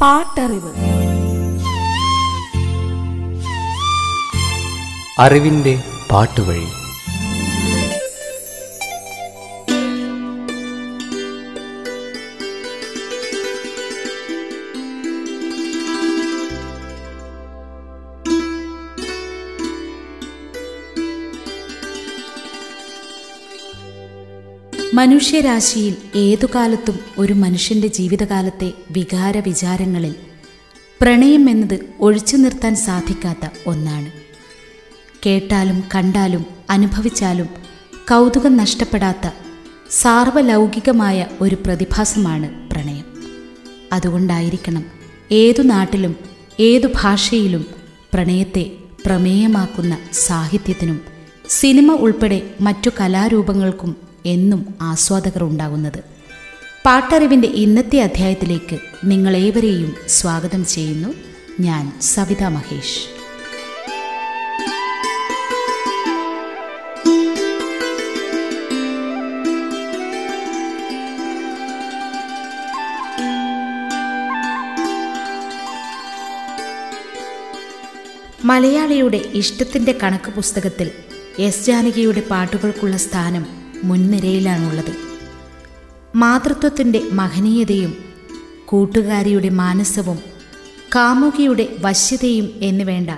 പാട്ടറിവ്. അറിവിന്റെ പാട്ടുവഴി. മനുഷ്യരാശിയിൽ ഏതു കാലത്തും ഒരു മനുഷ്യന്റെ ജീവിതകാലത്തെ വികാര വിചാരങ്ങളിൽ പ്രണയം എന്നത് ഒഴിച്ചു നിർത്താൻ സാധിക്കാത്ത ഒന്നാണ്. കേട്ടാലും കണ്ടാലും അനുഭവിച്ചാലും കൗതുകം നഷ്ടപ്പെടാത്ത സാർവലൗകികമായ ഒരു പ്രതിഭാസമാണ് പ്രണയം. അതുകൊണ്ടായിരിക്കണം ഏതു നാട്ടിലും ഏതു ഭാഷയിലും പ്രണയത്തെ പ്രമേയമാക്കുന്ന സാഹിത്യത്തിനും സിനിമ ഉൾപ്പെടെ മറ്റു കലാരൂപങ്ങൾക്കും എന്നും ആസ്വാദകർ ഉണ്ടാകുന്നത് പാട്ടറിവിന്റെ ഇന്നത്തെ അധ്യായത്തിലേക്ക് നിങ്ങളേവരെയും സ്വാഗതം ചെയ്യുന്നു ഞാൻ സവിത മഹേഷ്. മലയാളിയുടെ ഇഷ്ടത്തിന്റെ കണക്ക് പുസ്തകത്തിൽ എസ് ജാനകിയുടെ പാട്ടുകൾക്കുള്ള സ്ഥാനം മുൻനിരയിലാണുള്ളത്. മാതൃത്വത്തിന്റെ മഹനീയതയും കൂട്ടുകാരിയുടെ മാനസവും കാമുകിയുടെ വശ്യതയും എന്ന് വേണ്ട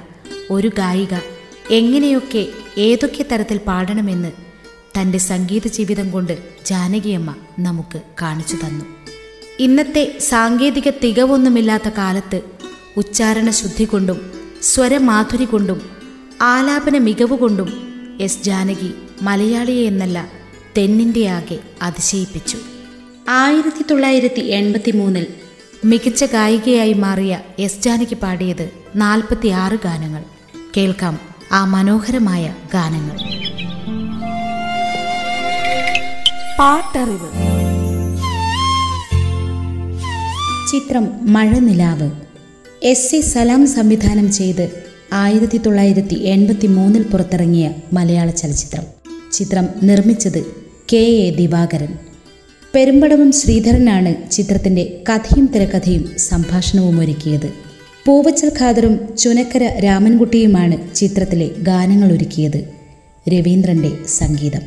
ഒരു ഗായിക എങ്ങനെയൊക്കെ ഏതൊക്കെ തരത്തിൽ പാടണമെന്ന് തന്റെ സംഗീത ജീവിതം കൊണ്ട് ജാനകിയമ്മ നമുക്ക് കാണിച്ചു തന്നു. ഇന്നത്തെ സാങ്കേതിക തികവൊന്നുമില്ലാത്ത കാലത്ത് ഉച്ചാരണ ശുദ്ധി കൊണ്ടും സ്വരമാധുരി കൊണ്ടും ആലാപന മികവ് കൊണ്ടും എസ് ജാനകി മലയാളിയെ എന്നല്ല തെന്നിന്ത്യയാകെ അതിശയിപ്പിച്ചു. ആയിരത്തി തൊള്ളായിരത്തി എൺപത്തി മൂന്നിൽ മികച്ച ഗായികയായി മാറിയ എസ് ജാനകി പാടിയത് നാൽപ്പത്തിയാറ് ഗാനങ്ങൾ. കേൾക്കാം ആ മനോഹരമായ ഗാനങ്ങൾ. പാട്ടറിവ്. ചിത്രം മഴനിലാവ്. എസ് എ സലാം സംവിധാനം ചെയ്ത് ആയിരത്തി തൊള്ളായിരത്തി എൺപത്തി മൂന്നിൽ പുറത്തിറങ്ങിയ മലയാള ചലച്ചിത്രം. ചിത്രം നിർമ്മിച്ചത് കെ എ ദിവാകരൻ. പെരുമ്പടവം ശ്രീധരനാണ് ചിത്രത്തിന്റെ കഥയും തിരക്കഥയും സംഭാഷണവും ഒരുക്കിയത്. പൂവച്ചൽ ഖാദറും ചുനക്കര രാമൻകുട്ടിയുമാണ് ചിത്രത്തിലെ ഗാനങ്ങൾ ഒരുക്കിയത്. രവീന്ദ്രന്റെ സംഗീതം.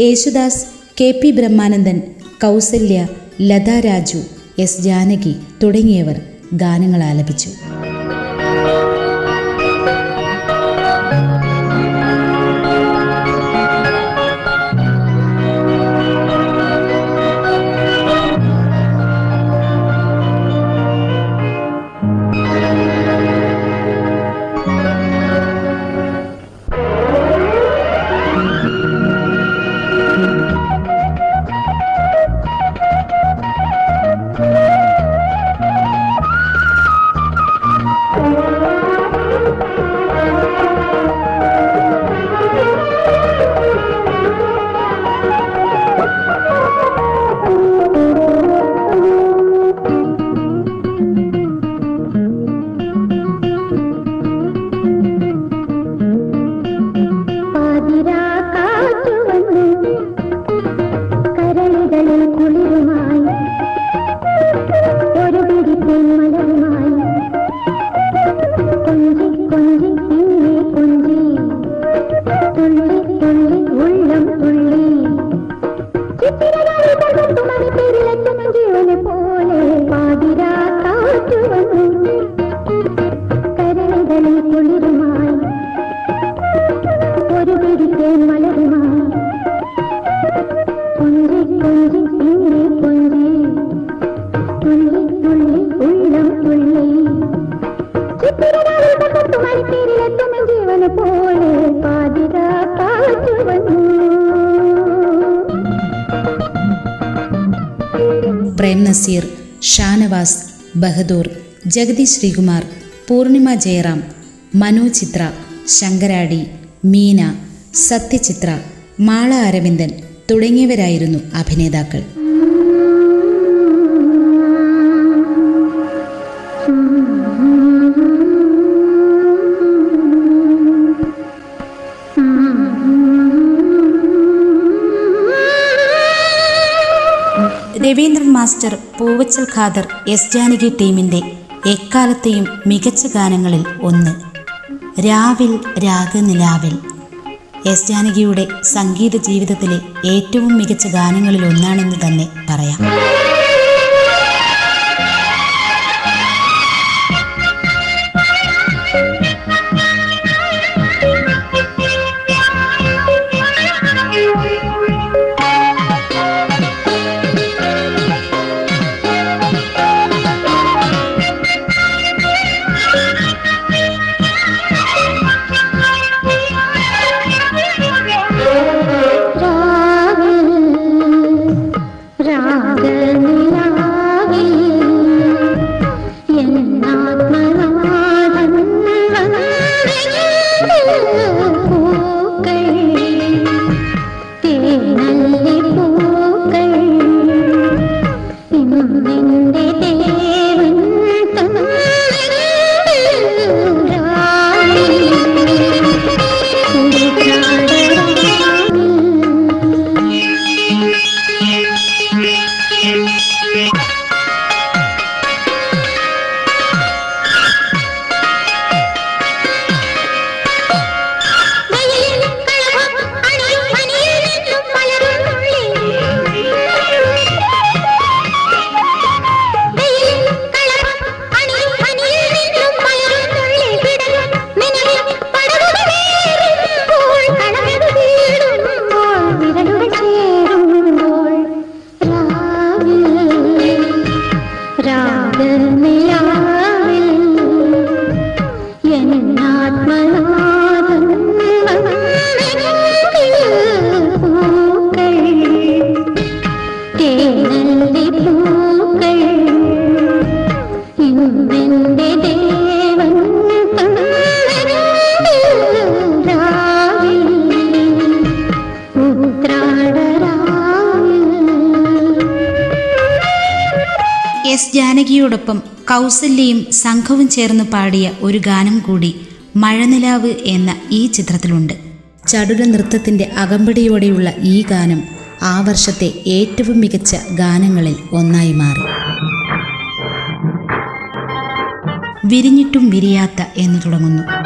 Yesudas K P Brahmanandan Kausalya Latha Raju S Janaki തുടങ്ങിയവർ ഗാനങ്ങൾ ആലപിച്ചു. ബഹദൂർ ജഗതി ശ്രീകുമാർ പൂർണിമ ജയറാം മനു ചിത്ര ശങ്കരാടി മീന സത്യചിത്ര മാള അരവിന്ദൻ തുടങ്ങിയവരായിരുന്നു അഭിനേതാക്കൾ. രവീന്ദ്രൻ മാസ്റ്റർ പൂവച്ചൽ ഖാദർ എസ് ജാനകി ടീമിന്റെ എക്കാലത്തെയും മികച്ച ഗാനങ്ങളിൽ ഒന്ന്. രാവിൽ രാഗനിലാവിൽ. എസ് ജാനകിയുടെ സംഗീത ജീവിതത്തിലെ ഏറ്റവും മികച്ച ഗാനങ്ങളിൽ ഒന്നാണെന്ന് തന്നെ പറയാം. बिंदे എസ് ജാനകിയോടൊപ്പം കൗസല്യയും സംഘവും ചേർന്ന് പാടിയ ഒരു ഗാനം കൂടി മഴനിലാവ് എന്ന ഈ ചിത്രത്തിലുണ്ട്. ചടുല നൃത്തത്തിന്റെ അകമ്പടിയോടെയുള്ള ഈ ഗാനം ആ വർഷത്തെ ഏറ്റവും മികച്ച ഗാനങ്ങളിൽ ഒന്നായി മാറി. വിരിഞ്ഞിട്ടും വിരിയാത്ത എന്ന് തുടങ്ങുന്നു.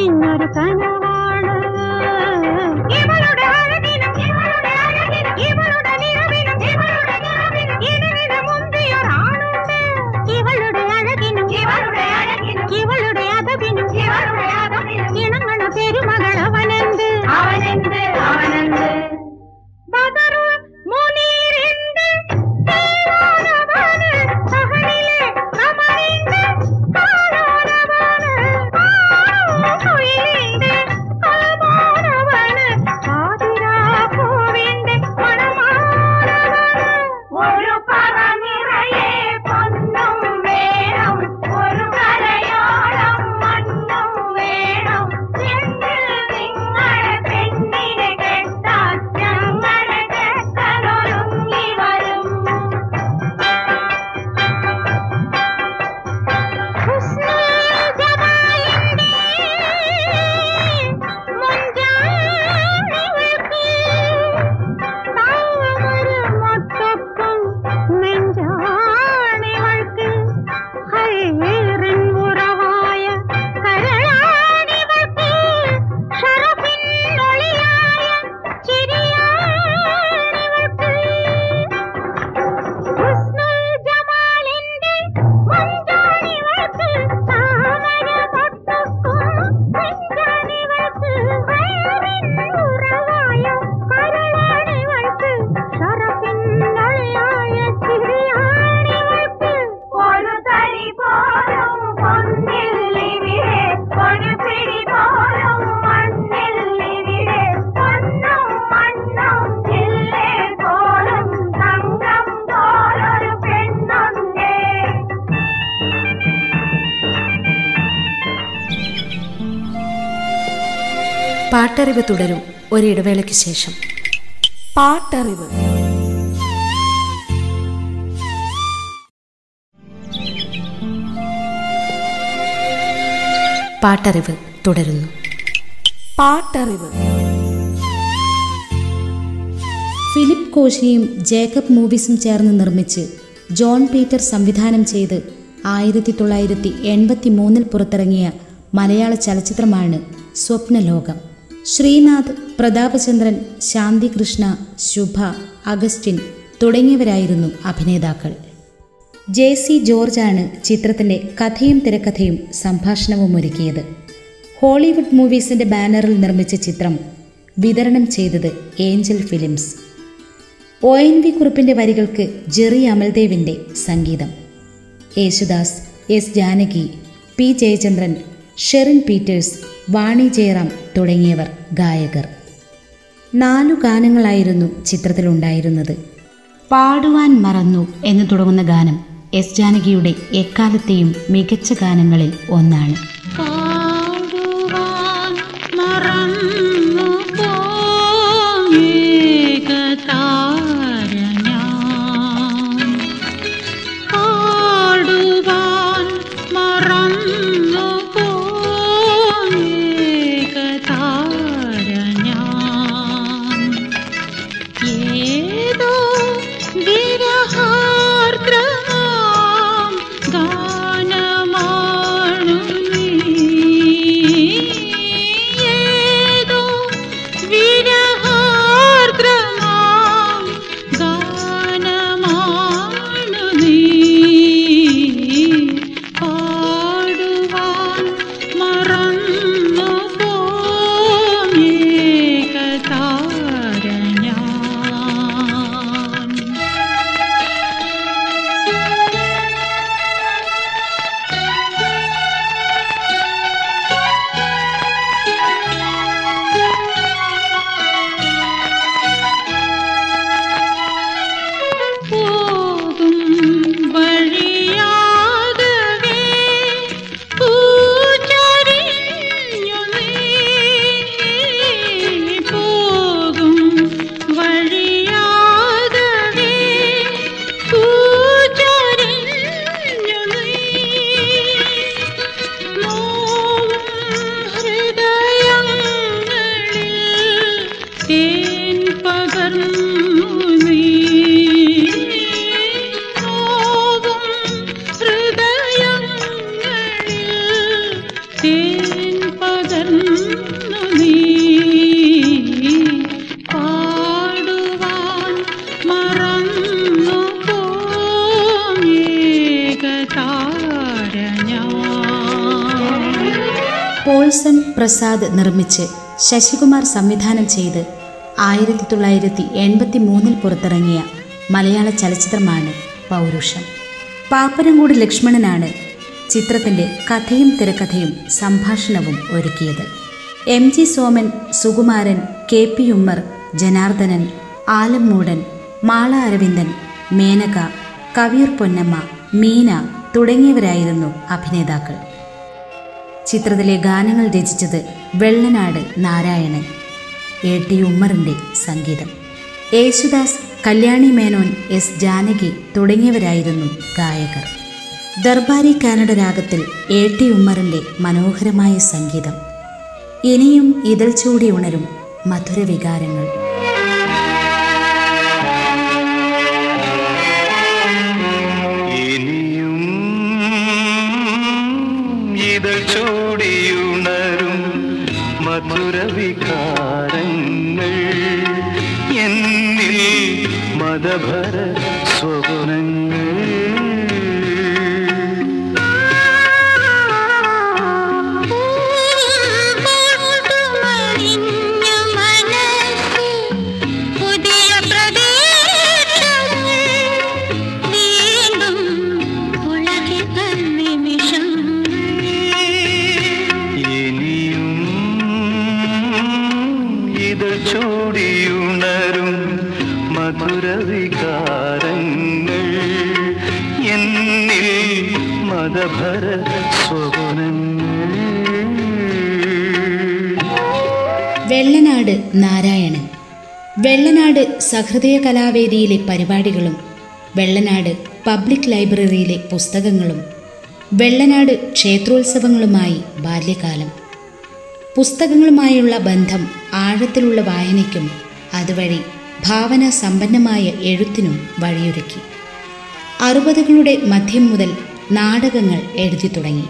பின்னொரு கனவாள പാട്ടറിവ് തുടരും ഒരിടവേളയ്ക്ക് ശേഷം. പാട്ടറിവ്. പാട്ടറിവ് തുടരുന്നു. പാട്ടറിവ്. ഫിലിപ്പ് കോശിയും ജേക്കബ് മൂവീസും ചേർന്ന് നിർമ്മിച്ച് ജോൺ പീറ്റർ സംവിധാനം ചെയ്ത് ആയിരത്തി തൊള്ളായിരത്തി എൺപത്തി മൂന്നിൽ പുറത്തിറങ്ങിയ മലയാള ചലച്ചിത്രമാണ് സ്വപ്നലോകം. ശ്രീനാഥ് പ്രതാപചന്ദ്രൻ ശാന്തികൃഷ്ണ ശുഭ അഗസ്റ്റിൻ തുടങ്ങിയവരായിരുന്നു അഭിനേതാക്കൾ. ജെ സി ജോർജാണ് ചിത്രത്തിന്റെ കഥയും തിരക്കഥയും സംഭാഷണവും ഒരുക്കിയത് ഹോളിവുഡ് മൂവീസിന്റെ ബാനറിൽ നിർമ്മിച്ച ചിത്രം വിതരണം ചെയ്തത് Angel Films. O N V കുറിപ്പിന്റെ വരികൾക്ക് ജെറി അമൽദേവിന്റെ സംഗീതം. Yesudas S Janaki P Jayachandran Sherin Peters Vani Jayaram തുടങ്ങിയവർ ഗായകർ. നാലു ഗാനങ്ങളായിരുന്നു ചിത്രത്തിലുണ്ടായിരുന്നത്. പാടുവാൻ മറന്നു എന്ന് തുടങ്ങുന്ന ഗാനം എസ് ജാനകിയുടെ എക്കാലത്തെയും മികച്ച ഗാനങ്ങളിൽ ഒന്നാണ്. പ്രസാദ് നിർമ്മിച്ച് ശശികുമാർ സംവിധാനം ചെയ്ത് ആയിരത്തി തൊള്ളായിരത്തി എൺപത്തി മൂന്നിൽ പുറത്തിറങ്ങിയ മലയാള ചലച്ചിത്രമാണ് പൗരുഷം. പാപ്പനംകൂട് ലക്ഷ്മണനാണ് ചിത്രത്തിന്റെ കഥയും തിരക്കഥയും സംഭാഷണവും ഒരുക്കിയത്. M G Soman Sukumaran K P Ummer Janardhanan Alummoodan Mala Aravindan Menaka Kaviyoor Ponnamma Meena തുടങ്ങിയവരായിരുന്നു അഭിനേതാക്കൾ. ചിത്രത്തിലെ ഗാനങ്ങൾ രചിച്ചത് വെള്ളനാട് നാരായണൻ. എ ടി ഉമ്മറിന്റെ സംഗീതം. യേശുദാസ് കല്യാണി മേനോൻ എസ് ജാനകി തുടങ്ങിയവരായിരുന്നു ഗായകർ. ദർബാരി കാനഡ രാഗത്തിൽ എ ടി ഉമ്മറിന്റെ മനോഹരമായ സംഗീതം. ഇനിയും ഇതൾ ചൂടി ഉണരും മധുരവികാരങ്ങൾ ചൂടിയുണരും മധുരവികാരങ്ങൾ എന്നിൽ മതഭര സ്വപ്നങ്ങൾ വെള്ളനാട് സഹൃദയ കലാവേദിയിലെ പരിപാടികളും വെള്ളനാട് പബ്ലിക് ലൈബ്രറിയിലെ പുസ്തകങ്ങളും വെള്ളനാട് ക്ഷേത്രോത്സവങ്ങളുമായി ബാല്യകാലം. പുസ്തകങ്ങളുമായുള്ള ബന്ധം ആഴത്തിലുള്ള വായനയ്ക്കും അതുവഴി ഭാവന സമ്പന്നമായ എഴുത്തിനും വഴിയൊരുക്കി. അറുപതുകളുടെ മധ്യം മുതൽ നാടകങ്ങൾ എഴുതി തുടങ്ങി.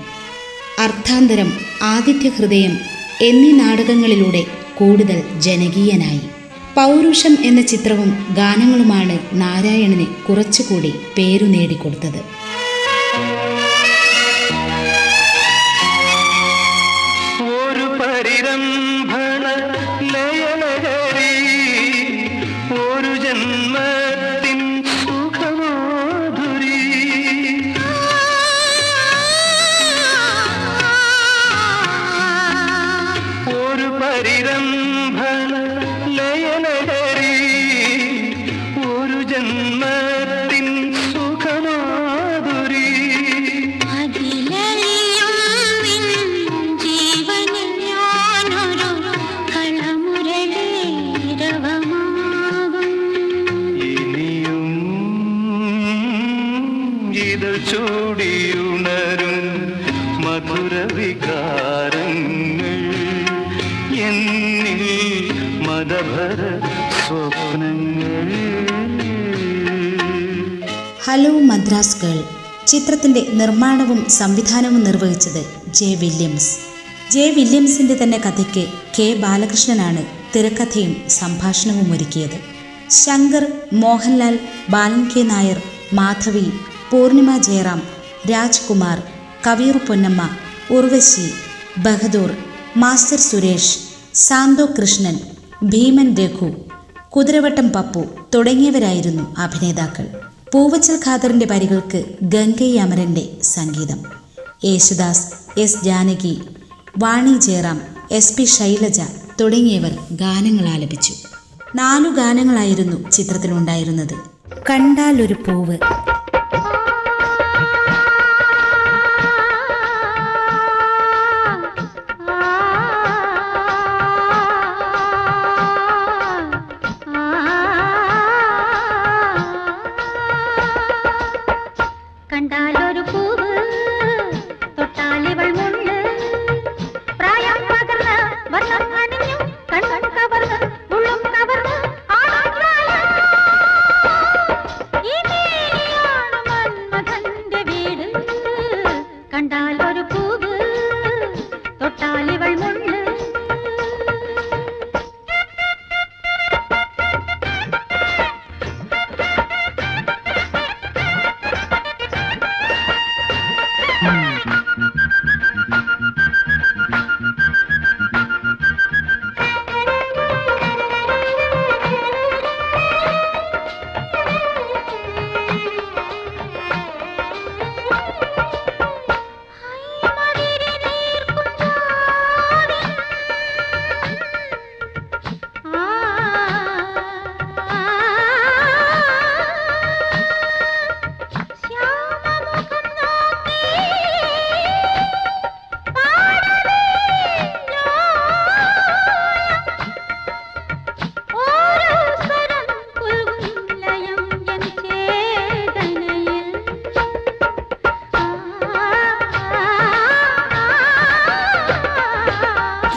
അർത്ഥാന്തരം ആദിത്യ ഹൃദയം എന്നീ നാടകങ്ങളിലൂടെ കൂടുതൽ ജനകീയനായി. പൗരുഷം എന്ന ചിത്രവും ഗാനങ്ങളുമാണ് നാരായണന് കുറച്ചുകൂടി പേരു നേടിക്കൊടുത്തത്. എന്നിൽ മതഭര സ്വപ്നങ്ങൾ. Hello Madras girl. ചിത്രത്തിന്റെ നിർമ്മാണവും സംവിധാനവും നിർവഹിച്ചത് ജെ വില്യംസ്. ജെ വില്യംസിന്റെ തന്നെ കഥയ്ക്ക് കെ ബാലകൃഷ്ണനാണ് തിരക്കഥയും സംഭാഷണവും ഒരുക്കിയത്. ശങ്കർ മോഹൻലാൽ ബാലൻ കെ നായർ മാധവി പൂർണിമ ജയറാം രാജ്കുമാർ കവീർ പൊന്നമ്മ ഉർവശി ബഹദൂർ മാസ്റ്റർ സുരേഷ് സാന്തോ കൃഷ്ണൻ ഭീമൻ രഘു കുതിരവട്ടം പപ്പു തുടങ്ങിയവരായിരുന്നു അഭിനേതാക്കൾ. പൂവച്ചൽ ഖാദറിന്റെ വരികൾക്ക് ഗംഗൈ അമരന്റെ സംഗീതം. Yesudas S Janaki Vani Jayaram S P Sailaja തുടങ്ങിയവർ ഗാനങ്ങൾ ആലപിച്ചു. നാലു ഗാനങ്ങളായിരുന്നു ചിത്രത്തിലുണ്ടായിരുന്നത്. കണ്ടാലൊരു പൂവ്.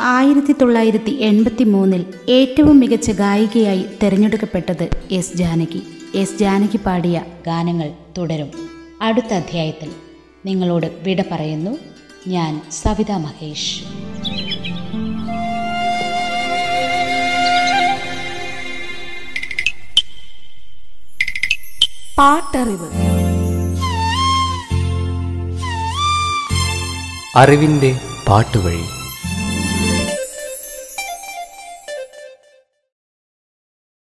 ആയിരത്തി തൊള്ളായിരത്തി എൺപത്തി മൂന്നിൽ ഏറ്റവും മികച്ച ഗായികയായി തിരഞ്ഞെടുക്കപ്പെട്ടത് എസ് ജാനകി. എസ് ജാനകി പാടിയ ഗാനങ്ങൾ തുടരും. അടുത്ത അധ്യായത്തിൽ നിങ്ങളോട് വിട പറയുന്നു. ഞാൻ സവിത മഹേഷ്. പാട്ടറിവ്. അറിവിന്റെ പാട്ടുവഴി.